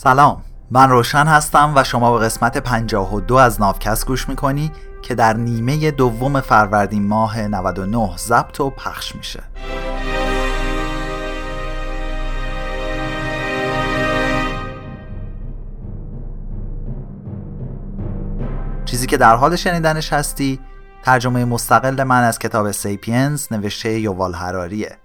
سلام. من روشن هستم و شما به قسمت 52 از ناوکست گوش می‌کنی که در نیمه دوم فروردین ماه 99 ضبط و پخش میشه. چیزی که در حال شنیدنش هستی ترجمه مستقل من از کتاب سیپینز نوشته یووال هراریه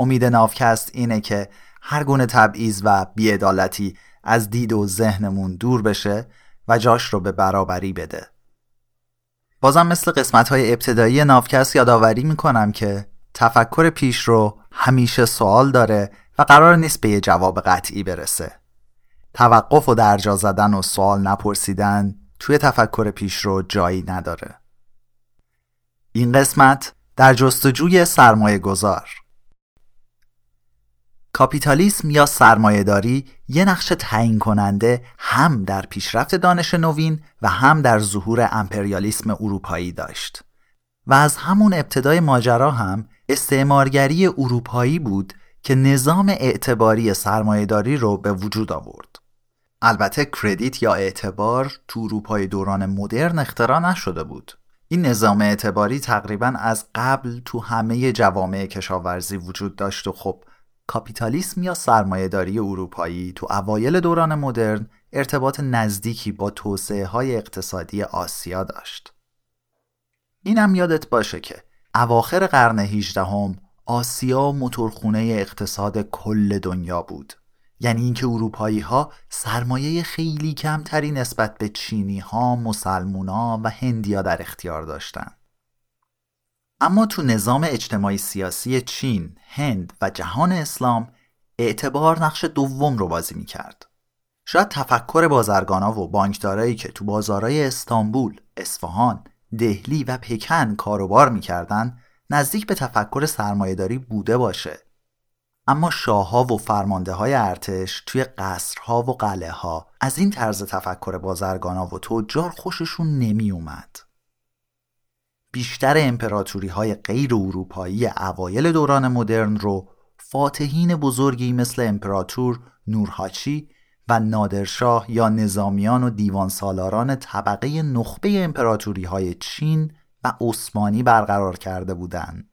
امید ناوکست اینه که هر گونه تبعیض و بیعدالتی از دید و ذهنمون دور بشه و جاش رو به برابری بده. بازم مثل قسمت های ابتدایی ناوکست یادآوری می‌کنم که تفکر پیش رو همیشه سوال داره و قرار نیست به یه جواب قطعی برسه. توقف و درجا زدن و سوال نپرسیدن توی تفکر پیش رو جایی نداره. این قسمت در جستجوی سرمایه گذار کاپیتالیسم یا سرمایهداری یه نقش تعیین کننده هم در پیشرفت دانش نوین و هم در ظهور امپریالیسم اروپایی داشت. و از همون ابتدای ماجرا هم استعمارگری اروپایی بود که نظام اعتباری سرمایهداری رو به وجود آورد. البته کردیت یا اعتبار تو اروپای دوران مدرن اختراع نشده بود. این نظام اعتباری تقریبا از قبل تو همه جوامع کشاورزی وجود داشت و خب کاپیتالیسم یا سرمایهداری اروپایی تو اوایل دوران مدرن ارتباط نزدیکی با توسعه های اقتصادی آسیا داشت. اینم یادت باشه که اواخر قرن 18 هم آسیا موتورخونه اقتصاد کل دنیا بود. یعنی اینکه اروپایی ها سرمایه خیلی کمتری نسبت به چینی ها، مسلمونا و هندیا در اختیار داشتند. اما تو نظام اجتماعی سیاسی چین، هند و جهان اسلام اعتبار نقش دوم رو بازی می‌کرد. شاید تفکر بازرگانا و بانکدارایی که تو بازارهای استانبول، اصفهان، دهلی و پکن کاروبار می‌کردن نزدیک به تفکر سرمایهداری بوده باشه. اما شاهها و فرمانده های ارتش توی قصرها و قلعه ها از این طرز تفکر بازرگانا و تجار خوششون نمی اومد. بیشتر امپراتوری های غیر اروپایی اوایل دوران مدرن رو فاتحین بزرگی مثل امپراتور نورهاچی و نادرشاه یا نظامیان و دیوان سالاران طبقه نخبه امپراتوری های چین و عثمانی برقرار کرده بودند.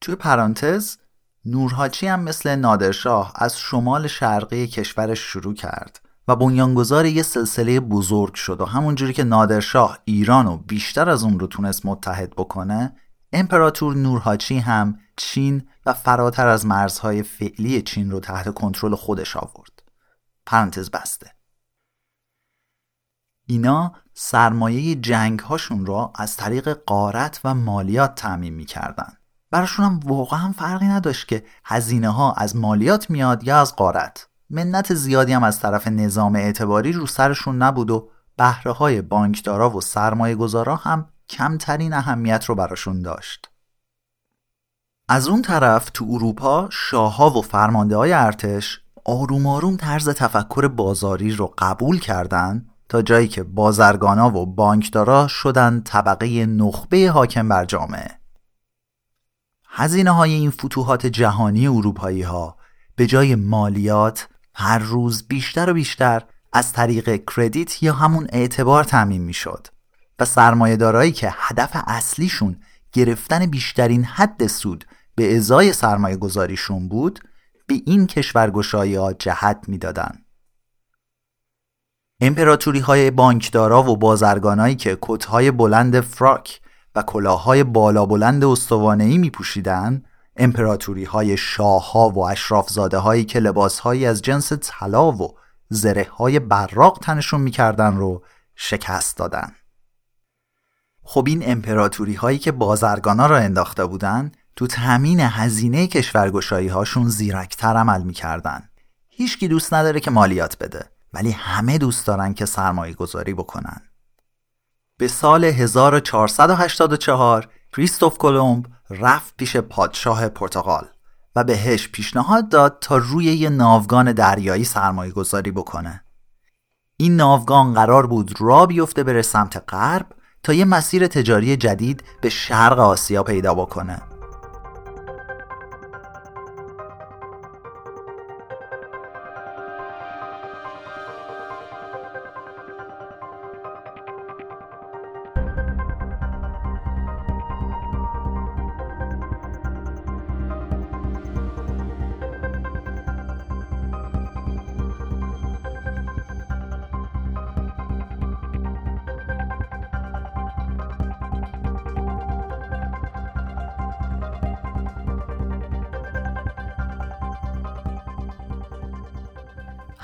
توی پرانتز نورهاچی هم مثل نادرشاه از شمال شرقی کشورش شروع کرد و بنیانگذار یه سلسله بزرگ شد و همونجوری که نادرشاه ایران رو بیشتر از اون رو تونست متحد بکنه امپراتور نورهاچی هم چین و فراتر از مرزهای فعلی چین رو تحت کنترل خودش آورد. پرانتز بسته. اینا سرمایه جنگ هاشون را از طریق قارت و مالیات تعمین می‌کردن. براشون هم واقعا فرقی نداشت که هزینه ها از مالیات میاد یا از قارت منت زیادی هم از طرف نظام اعتباری رو سرشون نبود و بهره های بانکدارا و سرمایه گذارا هم کمترین اهمیت رو براشون داشت. از اون طرف تو اروپا شاهها و فرمانده های ارتش آروم آروم طرز تفکر بازاری رو قبول کردن تا جایی که بازرگانا و بانکدارا شدن طبقه نخبه حاکم بر جامعه. هزینه های این فتوحات جهانی اروپایی ها به جای مالیات هر روز بیشتر و بیشتر از طریق کردیت یا همون اعتبار تعمین می‌شد و سرمایهدارایی که هدف اصلیشون گرفتن بیشترین حد سود به ازای سرمایه گذاریشون بود به این کشورگشایی ها جهت می‌دادن. امپراتوری های بانکدارا و بازرگانایی که کتهای بلند فراک و کلاههای بالا بلند استوانهی می پوشیدن امپراتوری های شاه ها و اشراف زاده هایی که لباس هایی از جنس طلا و زره های براق تنشون می‌کردن رو شکست دادن. خب این امپراتوری هایی که بازرگانا را انداخته بودن تو تامین هزینه کشورگشایی هاشون زیرکتر عمل می‌کردن. هیچکی دوست نداره که مالیات بده ولی همه دوست دارن که سرمایه گذاری بکنن. به سال 1484 کریستوف کلمب رفت پیش پادشاه پرتغال و بهش پیشنهاد داد تا روی یه ناوگان دریایی سرمایه گذاری بکنه. این ناوگان قرار بود را بیفته بره سمت غرب تا یه مسیر تجاری جدید به شرق آسیا پیدا بکنه.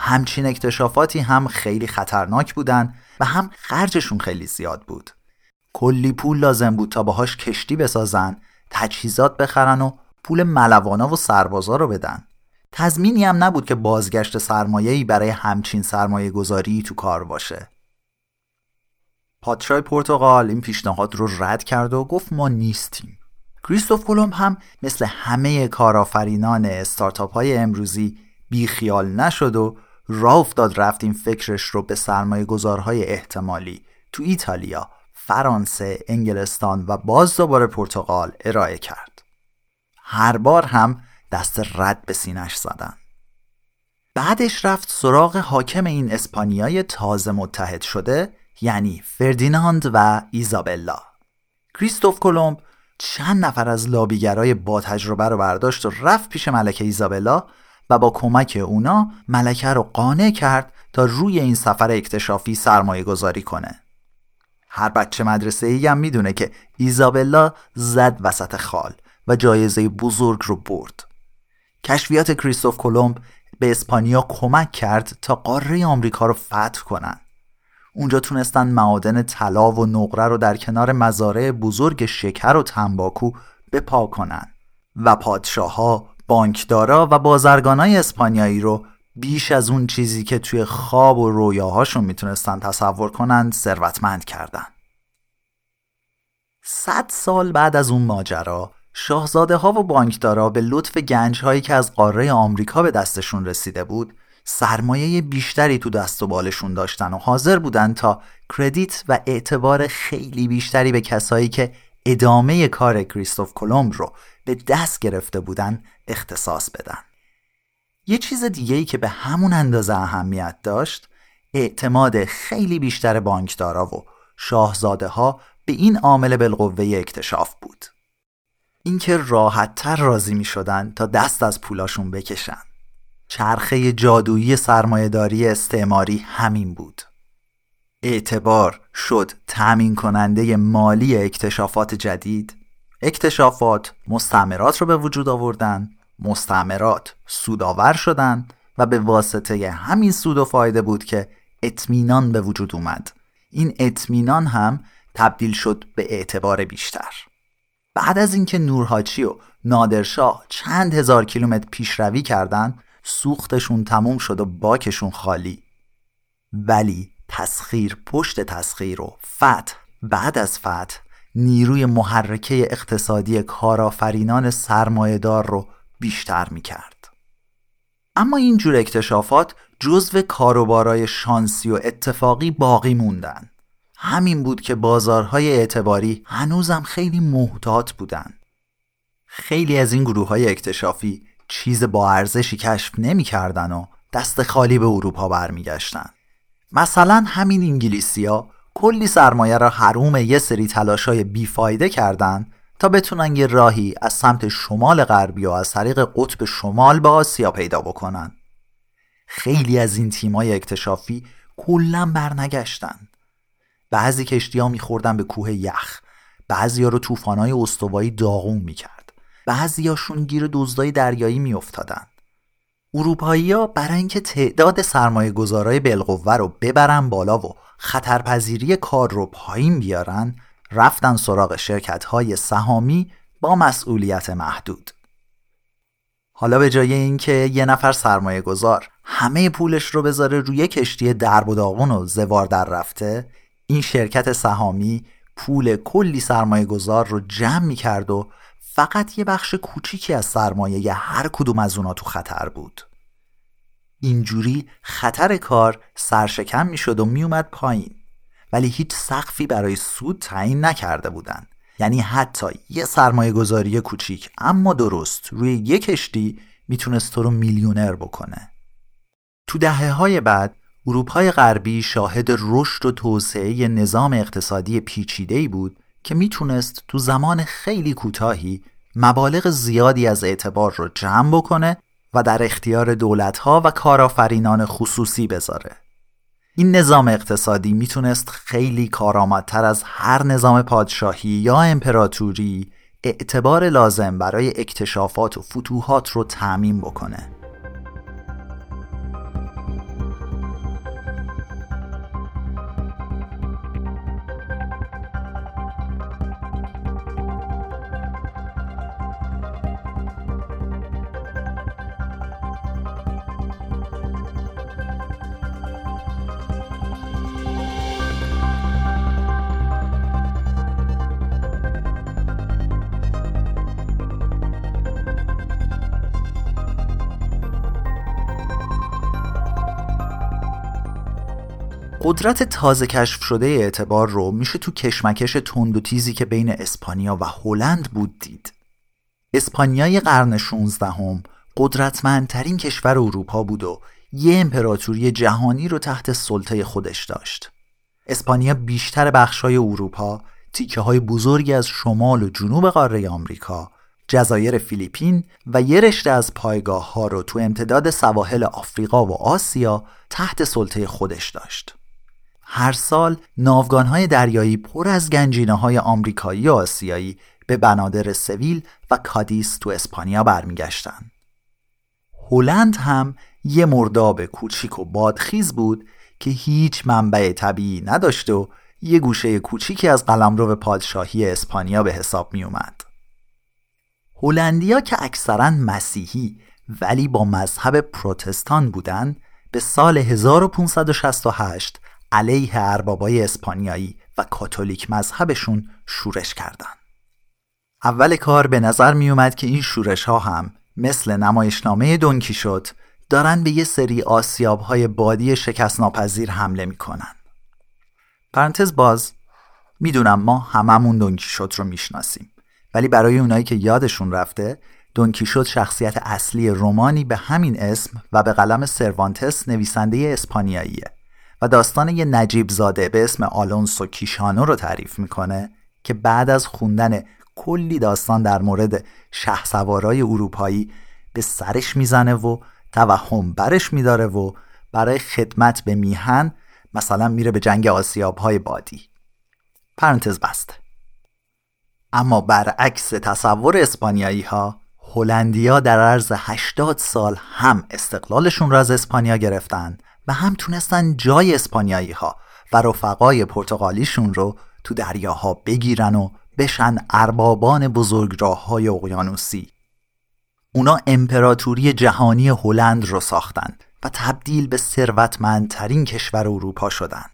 همچین اکتشافاتی هم خیلی خطرناک بودن و هم خرجشون خیلی زیاد بود. کلی پول لازم بود تا باهاش کشتی بسازن تجهیزات بخرن و پول ملوانا و سربازا رو بدن. تضمینی هم نبود که بازگشت سرمایه‌ای برای همچین سرمایه گذاری تو کار باشه. پادشاه پرتغال این پیشنهاد رو رد کرد و گفت ما نیستیم. کریستوف کلمب هم مثل همه کارآفرینان استارتاپ های امروزی بیخیال نشد و راه افتاد رفت این فکرش رو به سرمایه گذارهای احتمالی تو ایتالیا، فرانسه، انگلستان و باز دوباره پرتغال ارائه کرد. هر بار هم دست رد به سینش زدن. بعدش رفت سراغ حاکم این اسپانیای تازه متحد شده یعنی فردیناند و ایزابلا. کریستوف کلمب چند نفر از لابیگرای با تجربه رو برداشت و رفت پیش ملکه ایزابلا و با کمک اونا ملکه رو قانع کرد تا روی این سفر اکتشافی سرمایه گذاری کنه. هر بچه مدرسه ای هم می‌دونه که ایزابلا زد وسط خال و جایزه بزرگ رو برد. کشفیات کریستوف کلمب به اسپانیا کمک کرد تا قاره آمریکا رو فتح کنن. اونجا تونستن معادن طلا و نقره رو در کنار مزارع بزرگ شکر و تنباکو بپا کنن و پادشاه ها، بانکدارا و بازرگانای اسپانیایی رو بیش از اون چیزی که توی خواب و رویاهاشون می‌تونستن تصور کنند ثروتمند کردن. صد سال بعد از اون ماجرا شاهزاده ها و بانکدارا به لطف گنج هایی که از قاره آمریکا به دستشون رسیده بود سرمایه بیشتری تو دست و بالشون داشتن و حاضر بودن تا کردیت و اعتبار خیلی بیشتری به کسایی که ادامه کار کریستوف کلمب رو به دست گرفته بودن اختصاص بدن. یه چیز دیگه که به همون اندازه اهمیت داشت اعتماد خیلی بیشتر بانکدارا و شاهزاده ها به این عامل بالقوه اکتشاف بود. اینکه راحتتر راضی می شدن تا دست از پولاشون بکشن. چرخه جادویی سرمایهداری استعماری همین بود. اعتبار شد تأمین کننده مالی اکتشافات جدید. اکتشافات مستعمرات رو به وجود آوردن مستعمرات سودآور شدن و به واسطه همین سود و فایده بود که اطمینان به وجود اومد. این اطمینان هم تبدیل شد به اعتبار بیشتر. بعد از اینکه نورهاچی و نادرشاه چند هزار کیلومتر پیشروی کردند سوختشون تموم شد و باکشون خالی. ولی تسخیر پشت تسخیر و فتح بعد از فتح نیروی محرکه اقتصادی کارآفرینان سرمایهدار رو بیشتر می کرد. اما این جور اکتشافات جزو کاروبارای شانسی و اتفاقی باقی موندن. همین بود که بازارهای اعتباری هنوزم خیلی محتاط بودن. خیلی از این گروه های اکتشافی چیز با ارزشی کشف نمی‌کردن و دست خالی به اروپا برمیگشتن. مثلا همین انگلیسیا کلی سرمایه را حروم یه سری تلاشای بیفایده کردن تا بتونن یه راهی از سمت شمال غربی و از طریق قطب شمال به آسیا پیدا بکنن. خیلی از این تیمای اکتشافی کلا برنگشتن. بعضی کشتی ها میخوردن به کوه یخ، بعضی ها رو طوفانای استوایی داغون می‌کرد. بعضیاشون گیر دزدای دریایی میافتادن. اروپایی ها برای اینکه تعداد سرمایه گذارای بالقوه رو ببرن بالا و خطرپذیری کار رو پایین بیارن رفتن سراغ شرکت های سهامی با مسئولیت محدود. حالا به جای اینکه یه نفر سرمایه گذار همه پولش رو بذاره روی کشتی درب و داغون و زوار در رفته این شرکت سهامی پول کلی سرمایه گذار رو جمع می کرد و فقط یه بخش کوچیکی از سرمایه هر کدوم از اونا تو خطر بود. اینجوری خطر کار سرشکم می‌شد و میومد پایین. ولی هیچ سقفی برای سود تعیین نکرده بودند یعنی حتی یه سرمایه گذاری کوچیک اما درست روی یه کشتی می‌تونست تو رو میلیونر بکنه. تو دهه های بعد اروپای غربی شاهد رشد و توسعه نظام اقتصادی پیچیده‌ای بود که می‌تونست تو زمان خیلی کوتاهی مبالغ زیادی از اعتبار رو جمع بکنه و در اختیار دولتها و کارآفرینان خصوصی بذاره. این نظام اقتصادی می‌تونست خیلی کارآمدتر از هر نظام پادشاهی یا امپراتوری اعتبار لازم برای اکتشافات و فتوحات رو تعمین بکنه. قدرت تازه کشف شده اعتبار رو میشه تو کشمکش تند و تیزی که بین اسپانیا و هلند بود دید. اسپانیای قرن 16 هم قدرتمندترین کشور اروپا بود و یه امپراتوری جهانی رو تحت سلطه خودش داشت. اسپانیا بیشتر بخشای اروپا، تیکه های بزرگی از شمال و جنوب قاره آمریکا، جزایر فیلیپین و یه رشته از پایگاه ها رو تو امتداد سواحل آفریقا و آسیا تحت سلطه خودش داشت. هر سال ناوگان های دریایی پر از گنجینه های آمریکایی و آسیایی به بنادر سویل و کادیس تو اسپانیا برمیگشتن. هلند هم یه مرداب کوچیک و بادخیز بود که هیچ منبع طبیعی نداشت و یه گوشه کوچیکی از قلمرو پادشاهی اسپانیا به حساب می اومد. هلندیا که اکثرا مسیحی ولی با مذهب پروتستان بودن به سال 1568 علیه اربابای اسپانیایی و کاتولیک مذهبشون شورش کردند. اول کار به نظر می اومد که این شورش ها هم مثل نمایشنامه دونکی شد دارن به یه سری آسیاب های بادی شکست ناپذیر حمله می‌کنن. پرانتز باز می‌دونم ما هممون دونکیشوت رو می‌شناسیم ولی برای اونایی که یادشون رفته دونکیشوت شخصیت اصلی رومانی به همین اسم و به قلم سروانتس نویسنده اسپانیاییه داستان یه نجیب زاده به اسم آلونسو کیشانو رو تعریف می‌کنه که بعد از خوندن کلی داستان در مورد شه سوارای اروپایی به سرش می‌زنه و توهم برش میداره و برای خدمت به میهن مثلا میره به جنگ آسیاب های بادی. پرانتز بسته اما برعکس تصور اسپانیایی ها هلندیا در عرض 80 سال هم استقلالشون را از اسپانیا گرفتن و هم تونستن جای اسپانیایی ها و رفقای پرتغالیشون رو تو دریاها بگیرن و بشن اربابان راه های اقیانوسی. اونا امپراتوری جهانی هلند رو ساختن و تبدیل به ثروتمندترین کشور اروپا شدن.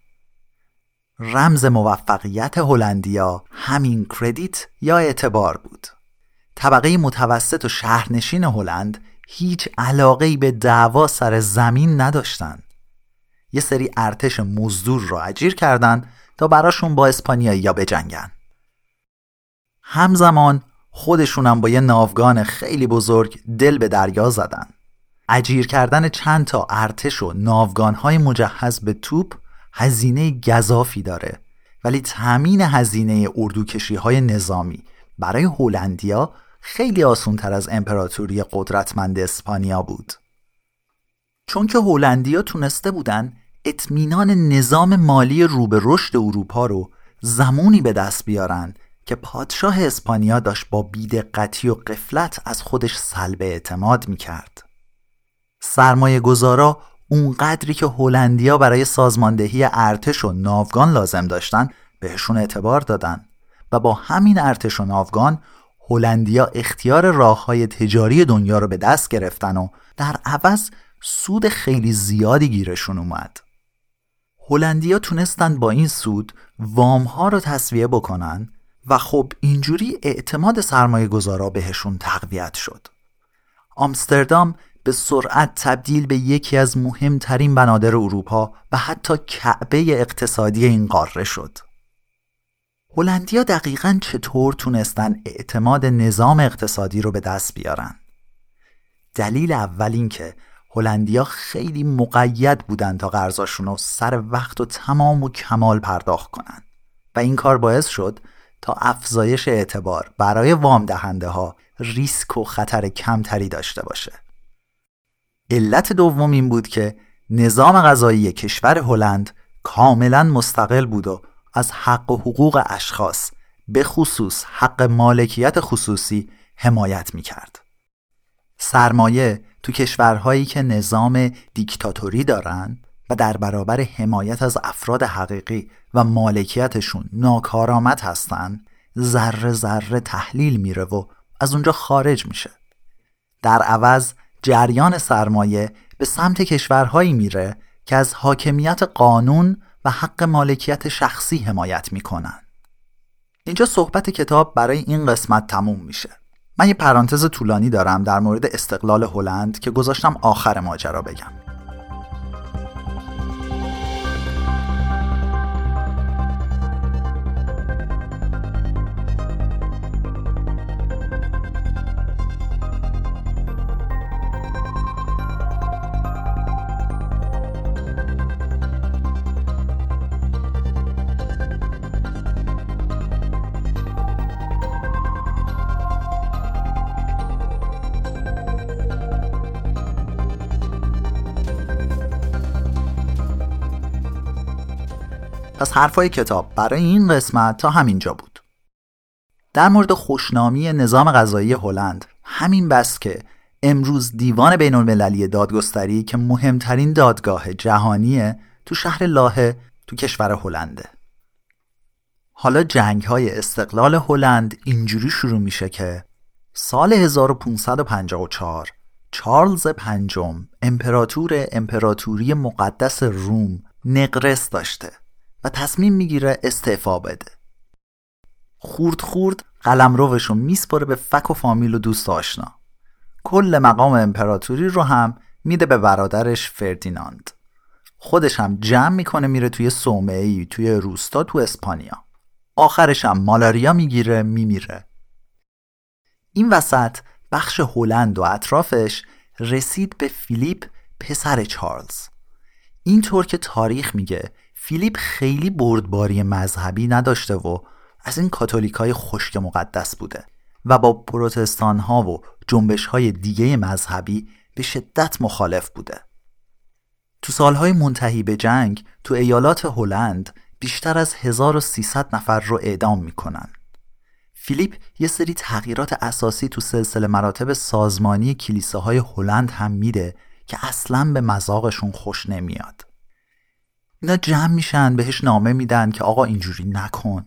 رمز موفقیت هلندیا همین کردیت یا اعتبار بود. طبقه متوسط و شهرنشین هلند هیچ علاقه به دعوا سر زمین نداشتند. یه سری ارتش مزدور را اجیر کردند تا براشون با اسپانیایی یا بجنگن. همزمان خودشونم با یه ناوگان خیلی بزرگ دل به دریا زدن. اجیر کردن چند تا ارتش و ناوگانهای مجهز به توپ هزینه گذافی داره ولی تأمین هزینه اردوکشی های نظامی برای هلندیا خیلی آسونتر از امپراتوری قدرتمند اسپانیا بود چون که هلندیا تونسته بودن اطمینان نظام مالی رو به رشد اروپا رو زمانی به دست بیارن که پادشاه اسپانیا داشت با بیدقتی و قفلت از خودش سلب اعتماد می‌کرد. سرمایه گذارا اونقدری که هلندیا برای سازماندهی ارتش و ناوگان لازم داشتن بهشون اعتبار دادن و با همین ارتش و ناوگان هلندیا اختیار راه های تجاری دنیا رو به دست گرفتن و در عوض سود خیلی زیادی گیرشون اومد. هلندیا تونستن با این سود وام ها رو تصویه بکنن و خب اینجوری اعتماد سرمایه گذارا بهشون تقویت شد. آمستردام به سرعت تبدیل به یکی از مهمترین بنادر اروپا و حتی کعبه اقتصادی این قاره شد. هلندیا دقیقا چطور تونستن اعتماد نظام اقتصادی رو به دست بیارن؟ دلیل اول این هلندیا خیلی مقید بودن تا قرضاشون رو سر وقت و تمام و کمال پرداخت کنن و این کار باعث شد تا افزایش اعتبار برای وام دهنده ها ریسک و خطر کمتری داشته باشه علت دوم این بود که نظام غذایی کشور هلند کاملا مستقل بود و از حق و حقوق اشخاص به خصوص حق مالکیت خصوصی حمایت می کرد. سرمایه تو کشورهایی که نظام دیکتاتوری دارن و در برابر حمایت از افراد حقیقی و مالکیتشون ناکارآمد هستن ذره ذره تحلیل میره و از اونجا خارج میشه. در عوض جریان سرمایه به سمت کشورهایی میره که از حاکمیت قانون و حق مالکیت شخصی حمایت می‌کنن. اینجا صحبت کتاب برای این قسمت تموم میشه. من یه پرانتز طولانی دارم در مورد استقلال هلند که گذاشتم آخر ماجرا بگم. پس حرفای کتاب برای این قسمت تا همینجا بود. در مورد خوشنامی نظام غذایی هلند همین بس که امروز دیوان بین المللی دادگستری که مهمترین دادگاه جهانیه تو شهر لاهه تو کشور هلنده. حالا جنگ های استقلال هلند اینجوری شروع میشه که سال 1554 چارلز پنجم امپراتور امپراتوری مقدس روم نقرس داشته. و تصمیم می‌گیره استعفا بده. خورد خورد قلم روشو میسپره به فک و فامیل و دوست آشنا. کل مقام امپراتوری رو هم میده به برادرش فردیناند. خودش هم جمع می‌کنه میره توی صومعه توی روستا تو اسپانیا. آخرش هم مالاریا می‌گیره میمیره. این وسط بخش هلند و اطرافش رسید به فیلیپ پسر چارلز. اینطور که تاریخ میگه فیلیپ خیلی بردباری مذهبی نداشته و از این کاتولیک های خشک مقدس بوده و با پروتستان ها و جنبش های دیگه مذهبی به شدت مخالف بوده. تو سالهای منتهی به جنگ تو ایالات هلند بیشتر از 1300 نفر رو اعدام می‌کنن. فیلیپ یه سری تغییرات اساسی تو سلسله مراتب سازمانی کلیساهای هلند هم میده که اصلا به مذاقشون خوش نمیاد. اینا جمع میشن بهش نامه میدن که آقا اینجوری نکن.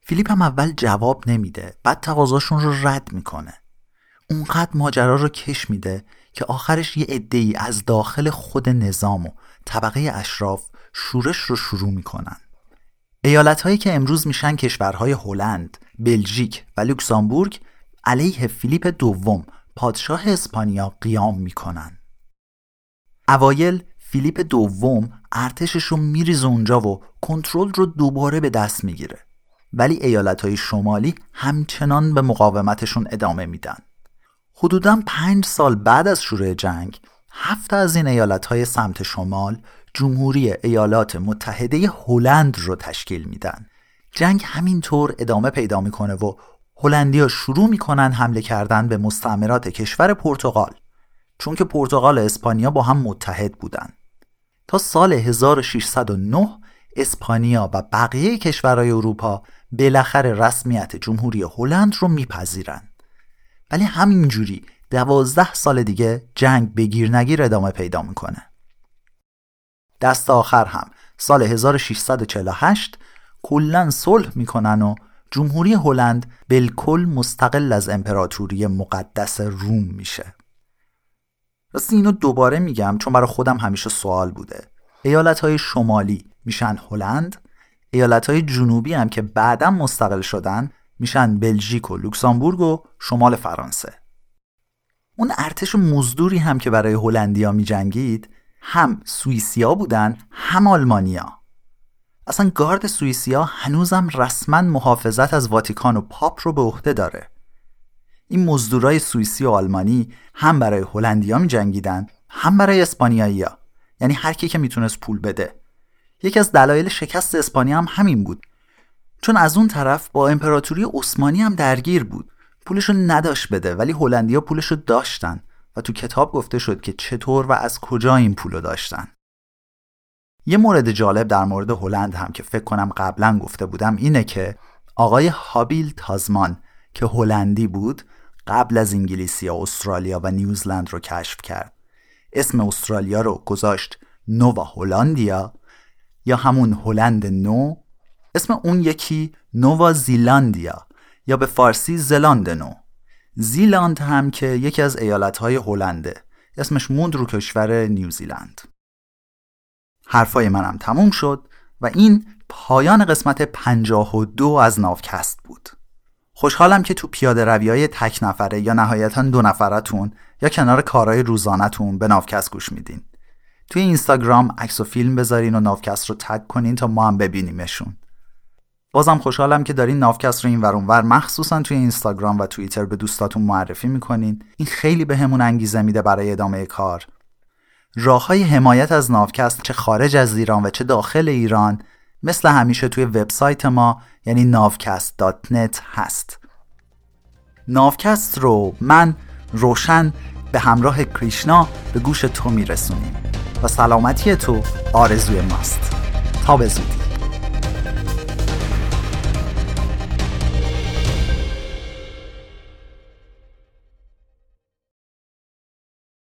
فیلیپ هم اول جواب نمیده بعد تقاضاشون رو رد می‌کنه. اونقدر ماجرا رو کش میده که آخرش یه عده از داخل خود نظام و طبقه اشراف شورش رو شروع می‌کنن. ایالت هایی که امروز میشن کشورهای هلند، بلژیک و لوکزامبورگ علیه فیلیپ دوم پادشاه اسپانیا قیام می‌کنن. اوایل فیلیپ دوم ارتشش رو میریزه اونجا و کنترل رو دوباره به دست می‌گیره. ولی ایالت های شمالی همچنان به مقاومتشون ادامه میدن. حدودا پنج سال بعد از شروع جنگ هفت از این ایالت های سمت شمال جمهوری ایالات متحده هلند رو تشکیل میدن جنگ همینطور ادامه پیدا می‌کنه و هلندیا شروع می‌کنن حمله کردن به مستعمرات کشور پرتغال چون که پرتغال و اسپانیا با هم متحد بودن سال 1609 اسپانیا و بقیه کشورهای اروپا بالاخره رسمیت جمهوری هلند رو میپذیرن ولی همینجوری دوازده سال دیگه جنگ بگیر نگیر ادامه پیدا می‌کنه. دست آخر هم سال 1648 کلا صلح می‌کنن و جمهوری هلند بالکل مستقل از امپراتوری مقدس روم میشه. راستی اینو دوباره میگم چون برای خودم همیشه سوال بوده. ایالت های شمالی میشن هلند ایالت های جنوبی هم که بعدا مستقل شدن میشن بلژیک و لوکسامبورگ و شمال فرانسه. اون ارتش مزدوری هم که برای هلندیا میجنگید هم سوئیسیا بودن هم آلمانیا. اصلا گارد سوئیسیا هنوزم رسما محافظت از واتیکان و پاپ رو به عهده داره. این مزدورای سوئیسی و آلمانی هم برای هلندیا می جنگیدن هم برای اسپانیایی‌ها. یعنی هر کی که می‌تونست پول بده. یکی از دلایل شکست اسپانیا هم همین بود. چون از اون طرف با امپراتوری عثمانی هم درگیر بود. پولشو نداشت بده ولی هلندیا پولشو داشتن و تو کتاب گفته شد که چطور و از کجا این پولو داشتن. یه مورد جالب در مورد هلند هم که فکر کنم قبلا گفته بودم اینه که آقای هابیل تازمان که هلندی بود قبل از انگلیسی استرالیا و نیوزلند رو کشف کرد. اسم استرالیا رو گذاشت نووا هلندیا یا همون هلند نو. اسم اون یکی نووا زیلاندیا یا به فارسی زلاند نو. زیلاند هم که یکی از ایالتهای هلنده. اسمش موند رو کشور نیوزیلند. حرفای منم تموم شد و این پایان قسمت 52 از ناوکست بود. خوشحالم که تو پیاده روی های تک نفره یا نهایتا دو نفرتون یا کنار کارهای روزانهتون به ناوکست گوش میدین. توی اینستاگرام عکس و فیلم بذارین و ناوکست رو تگ کنین تا ما هم ببینیمشون. بازم خوشحالم که دارین نافکست رو این ور مخصوصا توی اینستاگرام و توییتر به دوستاتون معرفی می‌کنین. این خیلی بهمون همون انگیزه میده برای ادامه کار. راه های حمایت از نافکست چه خارج از ایران و چه داخل ایران مثل همیشه توی وبسایت ما یعنی نافکست.net هست. نافکست رو من روشن به همراه کریشنا به گوش تو میرسونیم. و سلامتی تو آرزوی ماست. تا به